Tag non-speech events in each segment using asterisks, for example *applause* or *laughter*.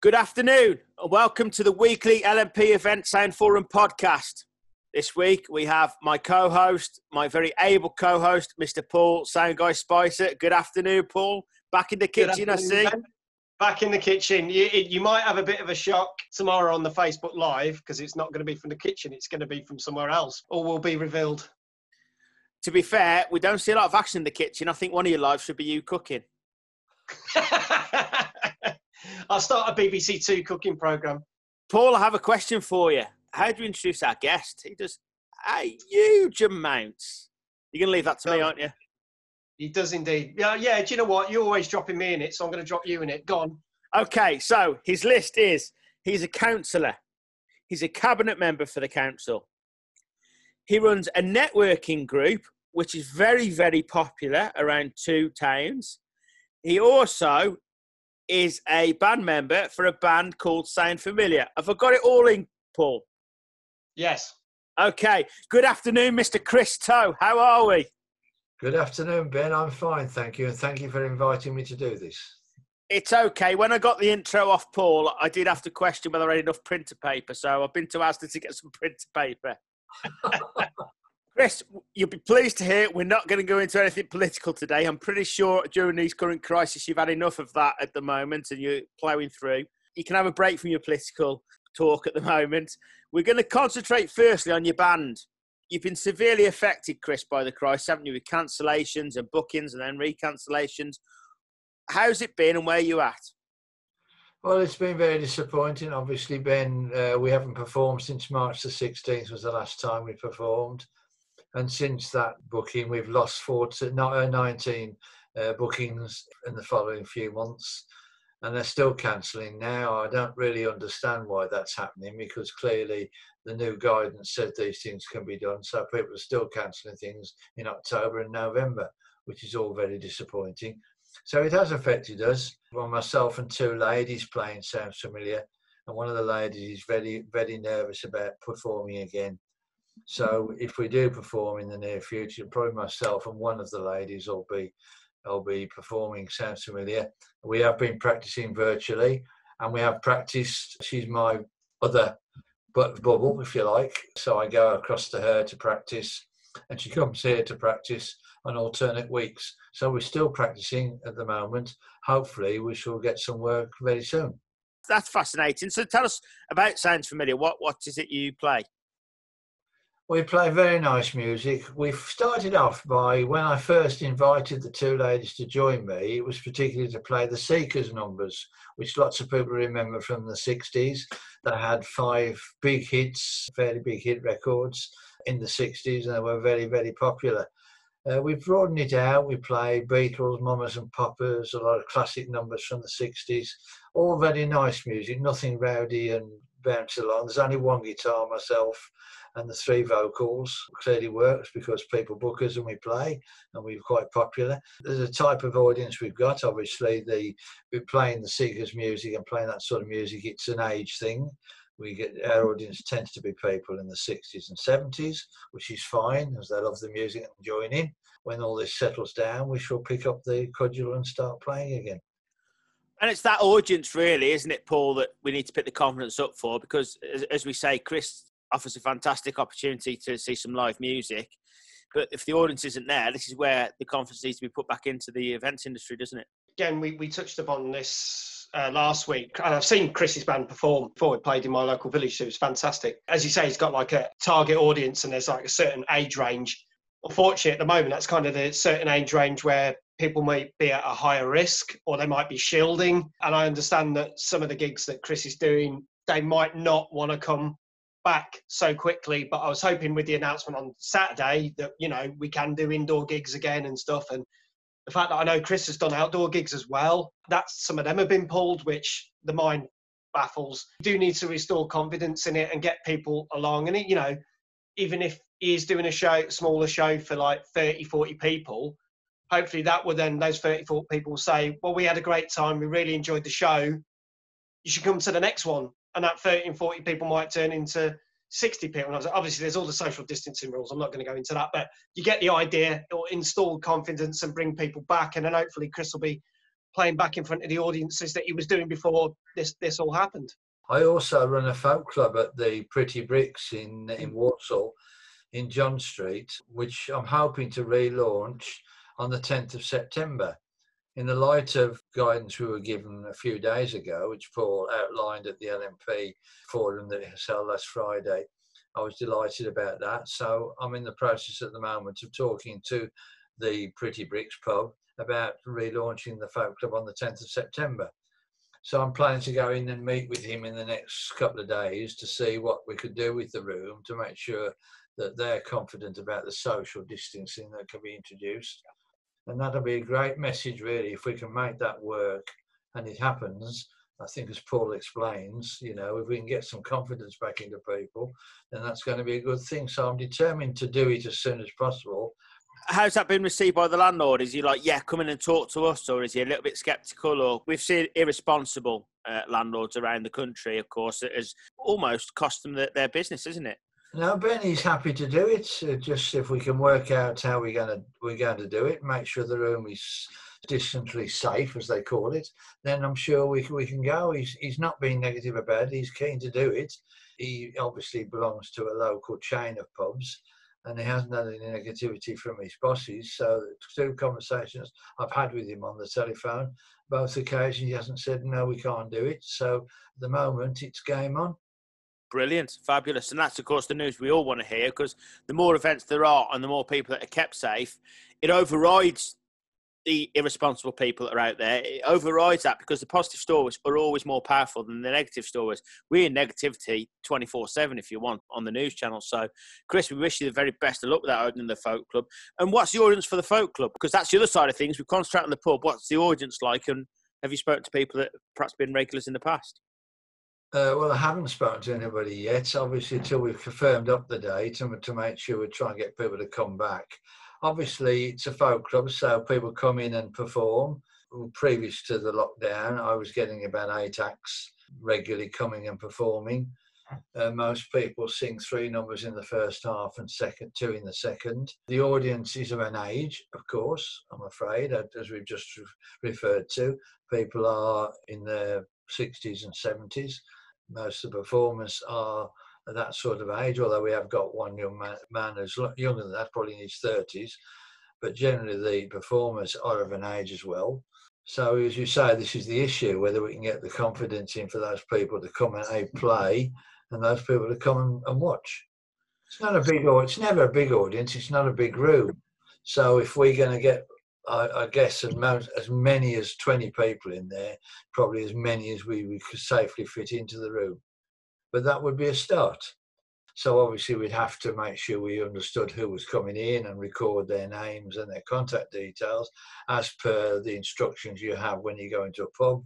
Good afternoon, and welcome to the weekly LNP Event Sound Forum podcast. This week we have my co host, my very able co host, Mr. Paul Sound Guy Spicer. Good afternoon, Paul. Back in the kitchen, I see. Ben. Back in the kitchen. You, you might have a bit of a shock tomorrow on the Facebook Live because it's not going to be from the kitchen, it's going to be from somewhere else, or will be revealed. To be fair, we don't see a lot of action in the kitchen. I think one of your lives should be you cooking. *laughs* I'll start a BBC Two cooking program. Paul, I have a question for you. How do you introduce our guest? He does a huge amount. You're going to leave that to me, aren't you? He does indeed. Yeah, yeah. Do you know what? You're always dropping me in it, so I'm going to drop you in it. Gone. Okay, so his list is he's a councillor, he's a cabinet member for the council. He runs a networking group, which is very, very popular around two towns. He also is a band member for a band called Sound Familiar. Have I got it all in, Paul? Yes. Okay. Good afternoon, Mr. Chris Towe. How are we? Good afternoon, Ben. I'm fine, thank you, and thank you for inviting me to do this. It's okay. When I got the intro off Paul, I did have to question whether I had enough printer paper, so I've been to Asda to get some printer paper. *laughs* Chris, you'll be pleased to hear we're not going to go into anything political today. I'm pretty sure during these current crises, you've had enough of that at the moment and you're ploughing through. You can have a break from your political talk at the moment. We're going to concentrate firstly on your band. You've been severely affected, Chris, by the crisis, haven't you, with cancellations and bookings and then recancellations. How's it been and where are you at? Well, it's been very disappointing. Obviously, Ben, uh, we haven't performed since March the 16th was the last time we performed and since that booking, we've lost four to, uh, 19 uh, bookings in the following few months, and they're still cancelling now. I don't really understand why that's happening because clearly the new guidance said these things can be done. So people are still cancelling things in October and November, which is all very disappointing. So it has affected us. Well, myself and two ladies playing sounds familiar, and one of the ladies is very, very nervous about performing again so if we do perform in the near future, probably myself and one of the ladies will be will be performing Sounds Familiar. We have been practicing virtually and we have practiced. She's my other but bubble, if you like. So I go across to her to practice and she comes here to practice on alternate weeks. So we're still practicing at the moment. Hopefully we shall get some work very soon. That's fascinating. So tell us about Sounds Familiar. What what is it you play? We play very nice music. We started off by when I first invited the two ladies to join me, it was particularly to play the Seekers numbers, which lots of people remember from the 60s. They had five big hits, fairly big hit records in the 60s, and they were very, very popular. Uh, we've broadened it out. We play Beatles, Mamas and Papas, a lot of classic numbers from the 60s, all very nice music, nothing rowdy and bounce along. There's only one guitar, myself, and the three vocals clearly works because people book us and we play and we're quite popular. There's a type of audience we've got, obviously, the we're playing the Seekers music and playing that sort of music, it's an age thing. We get our audience tends to be people in the 60s and 70s, which is fine as they love the music and join in. When all this settles down, we shall pick up the cudgel and start playing again. And it's that audience, really, isn't it, Paul, that we need to pick the confidence up for? Because, as, as we say, Chris offers a fantastic opportunity to see some live music. But if the audience isn't there, this is where the conference needs to be put back into the events industry, doesn't it? Again, we, we touched upon this uh, last week, and I've seen Chris's band perform before. It played in my local village, so it was fantastic. As you say, he's got like a target audience, and there's like a certain age range. Unfortunately, at the moment, that's kind of the certain age range where people might be at a higher risk or they might be shielding. And I understand that some of the gigs that Chris is doing, they might not want to come back so quickly. But I was hoping with the announcement on Saturday that you know we can do indoor gigs again and stuff. And the fact that I know Chris has done outdoor gigs as well, that's some of them have been pulled, which the mind baffles. You do need to restore confidence in it and get people along. And it, you know, even if he is doing a show, smaller show for like 30, 40 people, hopefully that will then those 30, 40 people say, well, we had a great time. We really enjoyed the show. You should come to the next one and that 30 and 40 people might turn into 60 people. And obviously, there's all the social distancing rules. I'm not going to go into that, but you get the idea. It'll install confidence and bring people back, and then hopefully Chris will be playing back in front of the audiences that he was doing before this this all happened. I also run a folk club at the Pretty Bricks in in Walsall, in John Street, which I'm hoping to relaunch on the 10th of September. In the light of guidance we were given a few days ago, which Paul outlined at the LNP forum that he held last Friday, I was delighted about that. So I'm in the process at the moment of talking to the Pretty Bricks pub about relaunching the folk club on the 10th of September. So I'm planning to go in and meet with him in the next couple of days to see what we could do with the room to make sure that they're confident about the social distancing that can be introduced. And that'll be a great message, really, if we can make that work and it happens. I think, as Paul explains, you know, if we can get some confidence back into people, then that's going to be a good thing. So I'm determined to do it as soon as possible. How's that been received by the landlord? Is he like, yeah, come in and talk to us, or is he a little bit sceptical? Or we've seen irresponsible uh, landlords around the country, of course, it has almost cost them their, their business, isn't it? No, Benny's happy to do it. Uh, just if we can work out how we're going to we're going to do it, make sure the room is distantly safe, as they call it, then I'm sure we we can go. He's he's not being negative about it. He's keen to do it. He obviously belongs to a local chain of pubs, and he hasn't had any negativity from his bosses. So two conversations I've had with him on the telephone, both occasions he hasn't said no, we can't do it. So at the moment it's game on. Brilliant, fabulous, and that's of course the news we all want to hear because the more events there are and the more people that are kept safe, it overrides the irresponsible people that are out there. It overrides that because the positive stories are always more powerful than the negative stories. We're in negativity 24 7 if you want on the news channel. So, Chris, we wish you the very best of luck with that opening the folk club. And what's the audience for the folk club? Because that's the other side of things. We concentrate on the pub. What's the audience like? And have you spoken to people that perhaps been regulars in the past? Uh, well, I haven't spoken to anybody yet, obviously, until we've confirmed up the date and to make sure we try and get people to come back. Obviously, it's a folk club, so people come in and perform. Previous to the lockdown, I was getting about eight acts regularly coming and performing. Uh, most people sing three numbers in the first half and second two in the second. The audience is of an age, of course. I'm afraid, as we've just re- referred to, people are in their 60s and 70s most of the performers are that sort of age, although we have got one young man, who's younger than that, probably in his 30s. But generally, the performers are of an age as well. So, as you say, this is the issue whether we can get the confidence in for those people to come and play and those people to come and watch. It's not a big, it's never a big audience, it's not a big room. So, if we're going to get I, I guess as, most, as many as 20 people in there, probably as many as we, we could safely fit into the room. But that would be a start. So obviously we'd have to make sure we understood who was coming in and record their names and their contact details as per the instructions you have when you go into a pub.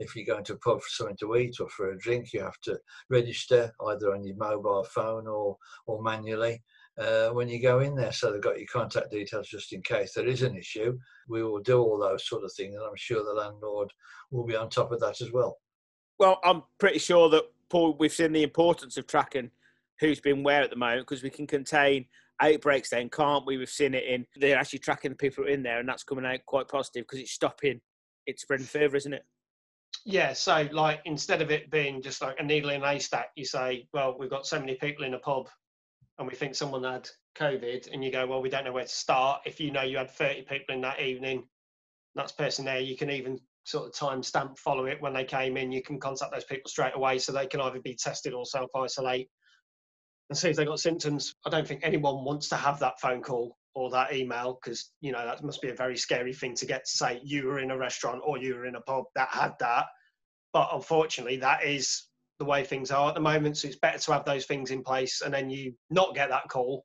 If you go into a pub for something to eat or for a drink, you have to register either on your mobile phone or, or manually uh, when you go in there. So they've got your contact details just in case there is an issue. We will do all those sort of things, and I'm sure the landlord will be on top of that as well. Well, I'm pretty sure that Paul, we've seen the importance of tracking who's been where at the moment because we can contain outbreaks then, can't we? We've seen it in they're actually tracking the people in there, and that's coming out quite positive because it's stopping it spreading further, isn't it? Yeah, so like instead of it being just like a needle in a haystack, you say, well, we've got so many people in a pub and we think someone had COVID, and you go, well, we don't know where to start. If you know you had 30 people in that evening, that's person there, you can even sort of timestamp follow it when they came in. You can contact those people straight away so they can either be tested or self isolate and see if they got symptoms. I don't think anyone wants to have that phone call or that email because you know that must be a very scary thing to get to say you were in a restaurant or you were in a pub that had that. But unfortunately, that is the way things are at the moment. So it's better to have those things in place and then you not get that call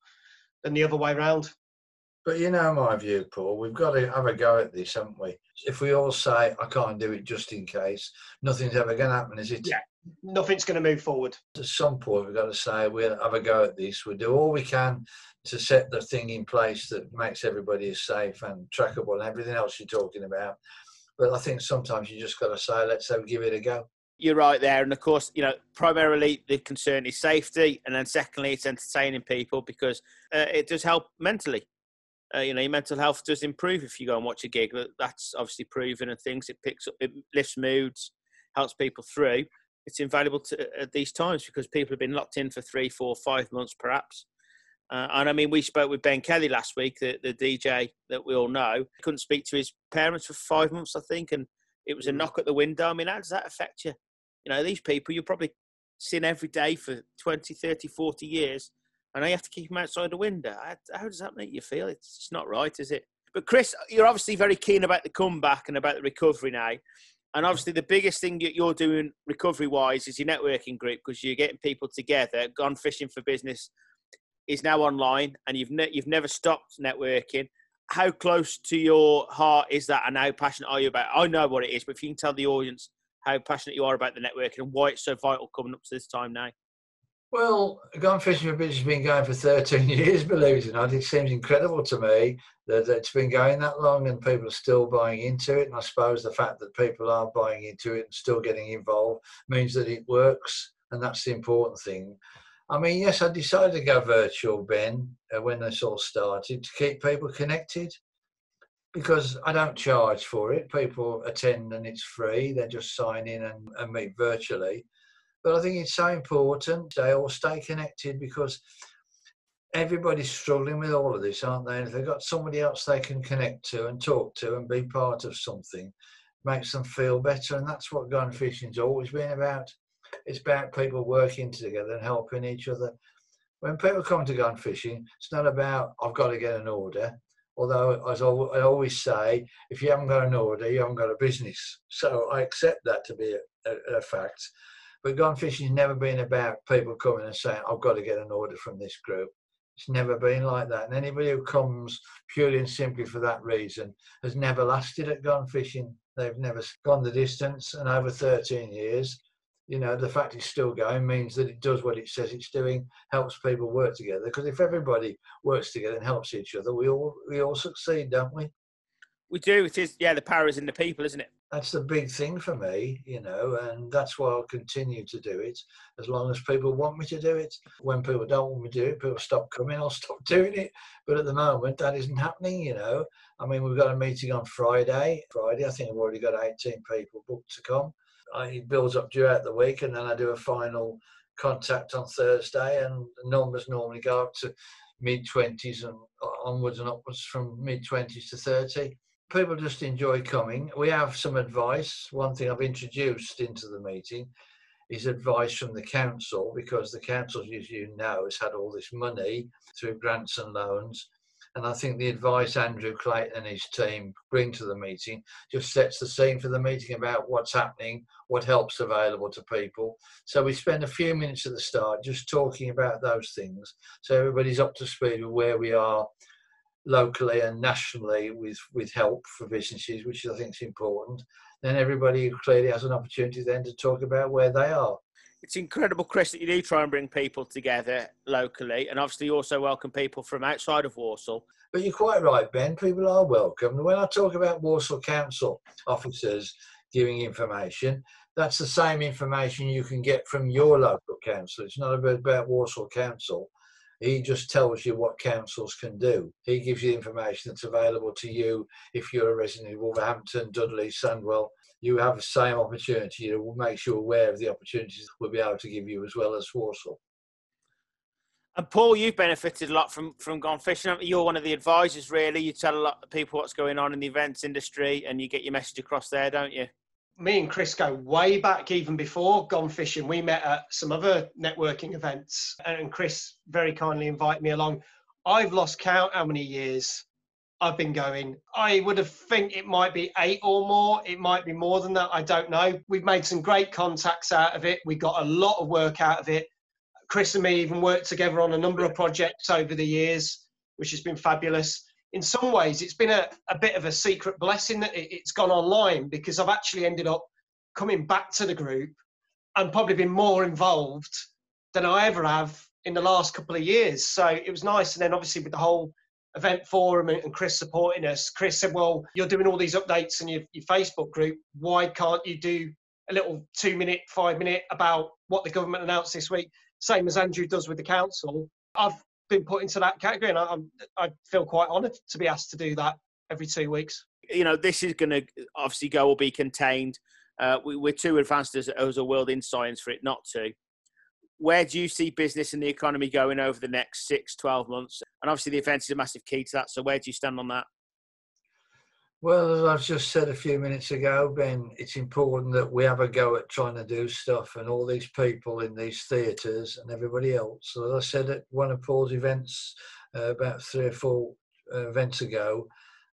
than the other way around. But you know my view, Paul. We've got to have a go at this, haven't we? If we all say I can't do it just in case, nothing's ever going to happen, is it? Yeah, nothing's going to move forward. At some point, we've got to say we'll have a go at this. We'll do all we can to set the thing in place that makes everybody as safe and trackable and everything else you're talking about. But I think sometimes you just got to say, let's have, give it a go you're right there. And of course, you know, primarily the concern is safety, and then secondly, it's entertaining people because uh, it does help mentally. Uh, you know, your mental health does improve if you go and watch a gig. That's obviously proven and things. It picks up, it lifts moods, helps people through. It's invaluable to, at these times because people have been locked in for three, four, five months perhaps. Uh, and I mean, we spoke with Ben Kelly last week, the, the DJ that we all know. He couldn't speak to his parents for five months, I think, and it was a mm. knock at the window. I mean, how does that affect you? You know, these people you're probably seeing every day for 20, 30, 40 years, and you have to keep them outside the window. How, does that make you feel? It's just not right, is it? But Chris, you're obviously very keen about the comeback and about the recovery now. And obviously, the biggest thing that you're doing recovery wise is your networking group because you're getting people together. Gone Fishing for Business is now online, and you've ne- you've never stopped networking. How close to your heart is that, and how passionate are you about? It? I know what it is, but if you can tell the audience how passionate you are about the networking and why it's so vital coming up to this time now. Well, Gone Fishing for Business has been going for 13 *laughs* years, believe it or not. It seems incredible to me that it's been going that long and people are still buying into it. And I suppose the fact that people are buying into it and still getting involved means that it works. And that's the important thing. I mean, yes, I decided to go virtual, Ben, uh, when this all started to keep people connected because I don't charge for it. People attend and it's free. They just sign in and, and meet virtually. But I think it's so important they all stay connected because everybody's struggling with all of this, aren't they? And if they've got somebody else they can connect to and talk to and be part of something, makes them feel better. And that's what Gone Fishing's always been about. It's about people working together and helping each other. When people come to Gone Fishing, it's not about I've got to get an order. Although, as I always say, if you haven't got an order, you haven't got a business. So I accept that to be a, a, a fact. But gone fishing's never been about people coming and saying, I've got to get an order from this group. It's never been like that. And anybody who comes purely and simply for that reason has never lasted at gone fishing. They've never gone the distance. And over 13 years, you know, the fact it's still going means that it does what it says it's doing, helps people work together. Because if everybody works together and helps each other, we all we all succeed, don't we? We do. It is, yeah, the power is in the people, isn't it? that's the big thing for me, you know, and that's why I'll continue to do it as long as people want me to do it. When people don't want me to do it, people stop coming, I'll stop *laughs* doing it. But at the moment, that isn't happening, you know. I mean, we've got a meeting on Friday. Friday, I think I've already got 18 people booked to come. It builds up throughout the week, and then I do a final contact on Thursday, and numbers normally go up to mid 20s and onwards and upwards from mid 20s to 30 people just enjoy coming. We have some advice. One thing I've introduced into the meeting is advice from the council because the council, as you know, has had all this money through grants and loans. And I think the advice Andrew Clayton and his team bring to the meeting just sets the scene for the meeting about what's happening, what help's available to people. So we spend a few minutes at the start just talking about those things. So everybody's up to speed with where we are locally and nationally with with help for businesses, which I think is important. Then everybody clearly has an opportunity then to talk about where they are. It's incredible, Chris, that you do try and bring people together locally, and obviously also welcome people from outside of Walsall. But you're quite right, Ben. People are welcome. When I talk about Walsall Council officers giving information, that's the same information you can get from your local council. It's not about, Walsall Council. He just tells you what councils can do. He gives you information that's available to you if you're a resident of Wolverhampton, Dudley, Sandwell. You have the same opportunity. It will make you aware of the opportunities we'll be able to give you as well as Walsall. And Paul, you've benefited a lot from from Gone Fishing. You're one of the advisors, really. You tell a lot of people what's going on in the events industry, and you get your message across there, don't you? me and Chris go way back even before Gone Fishing. We met at some other networking events, and Chris very kindly invited me along. I've lost count how many years I've been going. I would have think it might be eight or more. It might be more than that. I don't know. We've made some great contacts out of it. We got a lot of work out of it. Chris and me even worked together on a number of projects over the years, which has been fabulous in some ways, it's been a, a bit of a secret blessing that it, it's gone online because I've actually ended up coming back to the group and probably been more involved than I ever have in the last couple of years. So it was nice. And then obviously with the whole event forum and Chris supporting us, Chris said, well, you're doing all these updates in your, your Facebook group. Why can't you do a little two minute, five minute about what the government announced this week? Same as Andrew does with the council. I've been put into that category, and I, I feel quite honoured to be asked to do that every two weeks. You know, this is going to obviously go or be contained. Uh, we, are too advanced as, as a world in science for it not to. Where do you see business and the economy going over the next six, 12 months? And obviously, the event is a massive key to that. So, where do you stand on that? Well, as I've just said a few minutes ago, Ben, it's important that we have a go at trying to do stuff, and all these people in these theatres and everybody else. So, as I said at one of Paul's events uh, about three or four uh, events ago,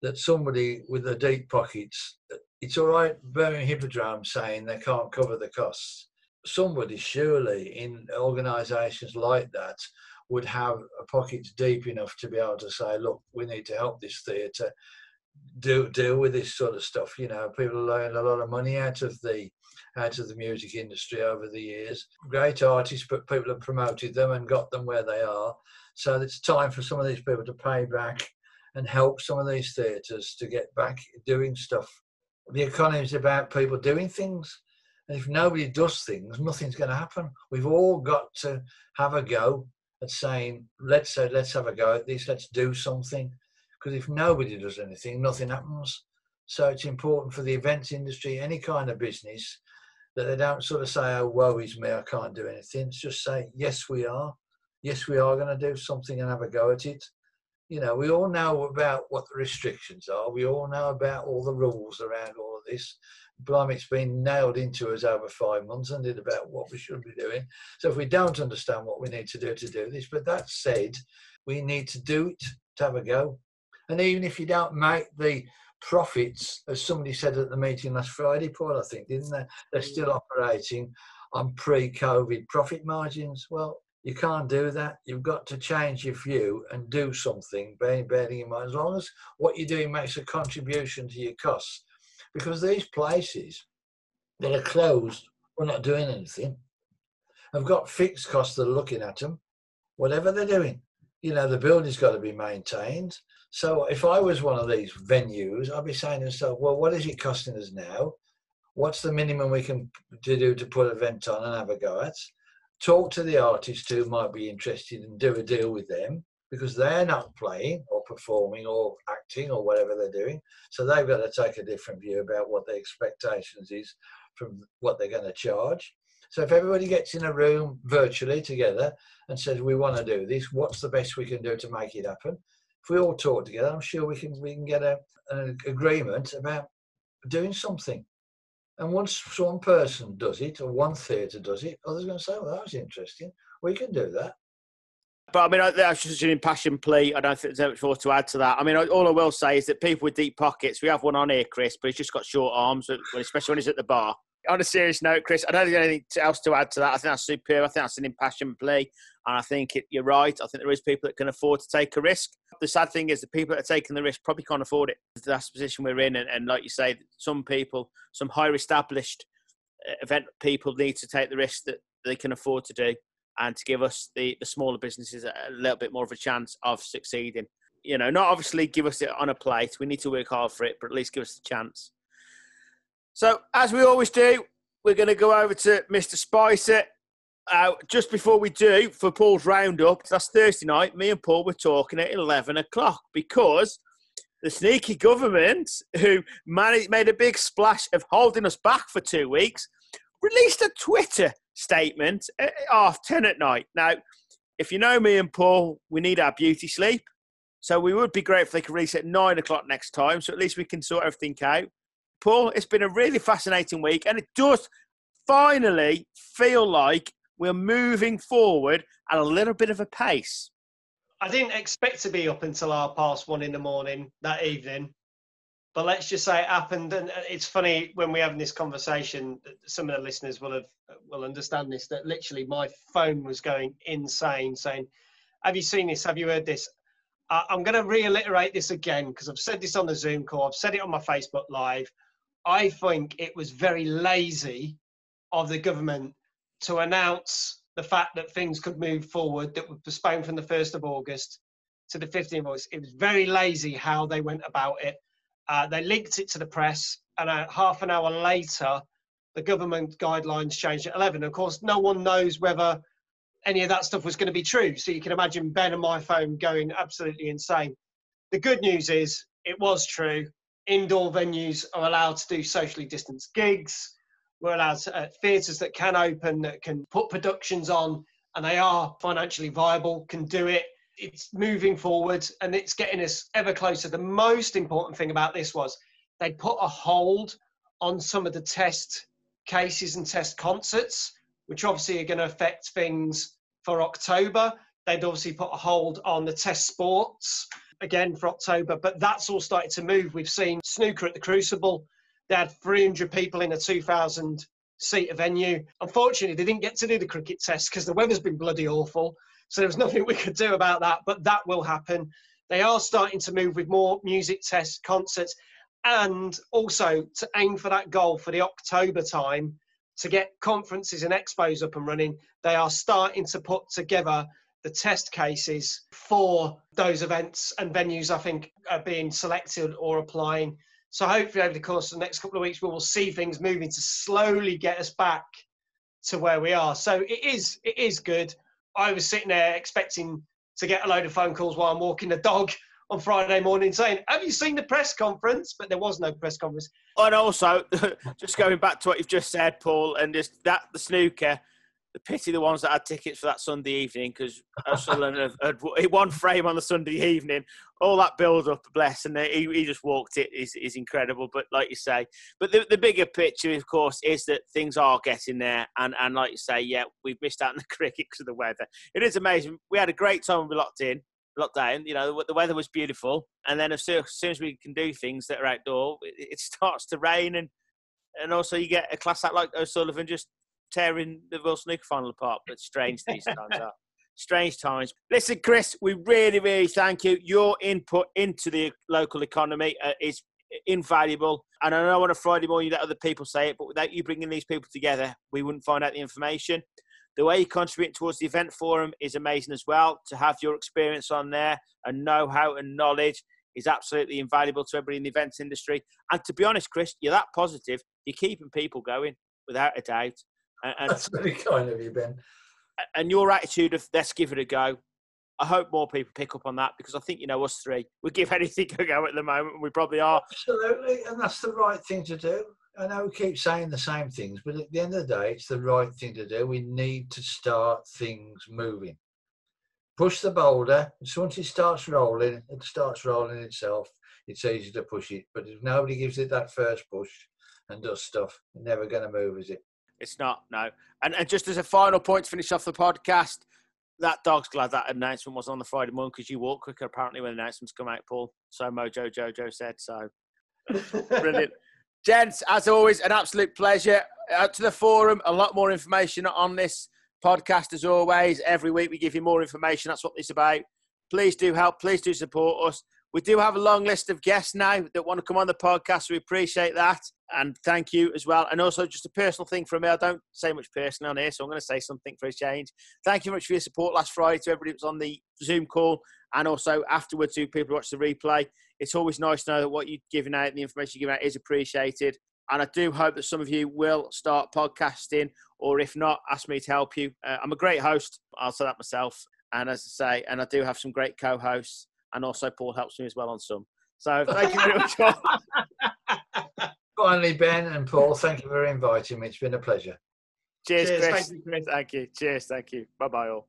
that somebody with the deep pockets, it's all right, Birmingham Hippodrome saying they can't cover the costs. Somebody surely in organisations like that would have pockets deep enough to be able to say, look, we need to help this theatre do deal with this sort of stuff. You know, people learning a lot of money out of the out of the music industry over the years. Great artists, but people have promoted them and got them where they are. So it's time for some of these people to pay back and help some of these theatres to get back doing stuff. The economy is about people doing things. And if nobody does things, nothing's going to happen. We've all got to have a go at saying, let's say, let's have a go at this, let's do something. Because if nobody does anything, nothing happens. So it's important for the events industry, any kind of business, that they don't sort of say, oh, woe is me, I can't do anything. It's just say, yes, we are. Yes, we are going to do something and have a go at it. You know, we all know about what the restrictions are. We all know about all the rules around all of this. Blimey, it's been nailed into us over five months and it about what we should be doing. So if we don't understand what we need to do to do this, but that said, we need to do it to have a go. And even if you don't make the profits, as somebody said at the meeting last Friday, Paul, I think, didn't they? They're mm. still operating on pre COVID profit margins. Well, you can't do that. You've got to change your view and do something, bearing in mind, as long as what you're doing makes a contribution to your costs. Because these places that are closed, we're not doing anything, have got fixed costs that are looking at them, whatever they're doing. You know, the building's got to be maintained. So if I was one of these venues, I'd be saying to myself, well, what is it costing us now? What's the minimum we can do to put an event on and have a go at? Talk to the artists who might be interested and do a deal with them because they're not playing or performing or acting or whatever they're doing. So they've got to take a different view about what their expectations is from what they're going to charge. So if everybody gets in a room virtually together and says we want to do this, what's the best we can do to make it happen? if we all talk together, I'm sure we can we can get a, an agreement about doing something. And once one person does it, or one theatre does it, others are going to say, "Well, that was interesting. We can do that." But I mean, that's just an impassioned plea. I don't think there's much more to add to that. I mean, all I will say is that people with deep pockets, we have one on here, Chris, but he's just got short arms, especially when he's at the bar on a serious note, Chris, I don't think anything else to add to that. I think that's superb. I think that's an impassioned plea. And I think it, you're right. I think there is people that can afford to take a risk. The sad thing is the people that are taking the risk probably can't afford it. That's the position we're in. And, and like you say, some people, some higher established uh, event people need to take the risk that they can afford to do and to give us, the, the smaller businesses, a little bit more of a chance of succeeding. You know, not obviously give us it on a plate. We need to work hard for it, but at least give us the chance. So, as we always do, we're going to go over to Mr. Spicer. Uh, just before we do, for Paul's roundup, that's Thursday night, me and Paul were talking at 11 o'clock because the sneaky government, who managed, made a big splash of holding us back for two weeks, released a Twitter statement at half 10 at night. Now, if you know me and Paul, we need our beauty sleep. So we would be great if they could release at nine o'clock next time. So at least we can sort everything out. Paul, it's been a really fascinating week, and it does finally feel like we're moving forward at a little bit of a pace. I didn't expect to be up until half past one in the morning that evening, but let's just say it happened. And uh, it's funny when we're having this conversation, some of the listeners will have uh, will understand this. That literally my phone was going insane, saying, "Have you seen this? Have you heard this?" I'm going to reiterate this again because I've said this on the Zoom call. I've said it on my Facebook Live. I think it was very lazy of the government to announce the fact that things could move forward that were postponed from the 1st of August to the 15th of August. It was very lazy how they went about it. Uh, they linked it to the press, and uh, half an hour later, the government guidelines changed at 11. Of course, no one knows whether any of that stuff was going to be true. So you can imagine Ben and my phone going absolutely insane. The good news is it was true. Indoor venues are allowed to do socially distanced gigs. We're allowed to, uh, theatres that can open, that can put productions on, and they are financially viable, can do it. It's moving forward and it's getting us ever closer. The most important thing about this was they put a hold on some of the test cases and test concerts, which obviously are going to affect things for October. They'd obviously put a hold on the test sports again for October, but that's all started to move. We've seen snooker at the Crucible. They had 300 people in a 2,000 seat venue. Unfortunately, they didn't get to do the cricket test because the weather's been bloody awful. So there was *laughs* nothing we could do about that, but that will happen. They are starting to move with more music tests, concerts, and also to aim for that goal for the October time to get conferences and expos up and running. They are starting to put together the test cases for those events and venues, I think, are being selected or applying. So hopefully, over the course of the next couple of weeks, we will see things moving to slowly get us back to where we are. So it is, it is good. I was sitting there expecting to get a load of phone calls while I'm walking the dog on Friday morning saying, Have you seen the press conference? But there was no press conference. And also, *laughs* just going back to what you've just said, Paul, and just that the snooker, the pity the ones that had tickets for that Sunday evening because Sunderland had, had one frame on the Sunday evening. All that build up, bless, and he, he just walked it is, is incredible. But like you say, but the, the bigger picture, of course, is that things are getting there. And, and like you say, yeah, we've missed out on the *laughs* cricket because of the weather. It is amazing. We had a great time when we locked in lockdown, you know, the weather was beautiful, and then as soon, as soon as we can do things that are outdoor, it, it, starts to rain, and and also you get a class act like O'Sullivan just tearing the World Snooker final apart. But strange these times are. Strange times. Listen, Chris, we really, really thank you. Your input into the local economy uh, is invaluable. And I know on a Friday morning you let other people say it, but without you bringing these people together, we wouldn't find out the information. The way you contribute towards the event forum is amazing as well. To have your experience on there and know how and knowledge is absolutely invaluable to everybody in the events industry. And to be honest, Chris, you're that positive, you're keeping people going without a doubt. And, That's very kind of you, Ben. And your attitude of let's give it a go. I hope more people pick up on that because I think you know us three. We give *laughs* anything a go at the moment, and we probably are. Absolutely, and that's the right thing to do. I know we keep saying the same things, but at the end of the day, it's the right thing to do. We need to start things moving. Push the boulder. As once it starts rolling, it starts rolling itself. It's easy to push it. But if nobody gives it that first push and does stuff, it's never going to move, is it? It's not, no. And, and just as a final point to finish off the podcast, that dog's glad that announcement was on the Friday morning because you walk quicker apparently when announcements come out, Paul. So Mojo Jojo said so. *laughs* Brilliant. Gents, as always, an absolute pleasure. Out to the forum, a lot more information on this podcast as always. Every week we give you more information. That's what it's about. Please do help. Please do support us. We do have a long list of guests now that want to come on the podcast. We appreciate that. And thank you as well. And also, just a personal thing from me. I don't say much personal on here, so I'm going to say something for a change. Thank you very much for your support last Friday to everybody that was on the Zoom call and also afterwards to people who watch the replay. It's always nice to know that what you're giving out, the information you're giving out, is appreciated. And I do hope that some of you will start podcasting, or if not, ask me to help you. Uh, I'm a great host. I'll say that myself. And as I say, and I do have some great co hosts and also Paul helps me as well on some. So *laughs* thank you very much. Finally, Ben and Paul, thank you for inviting me. It's been a pleasure. Cheers, Cheers Chris. Thank you, Chris. Thank you. Cheers. Thank you. Bye bye, all.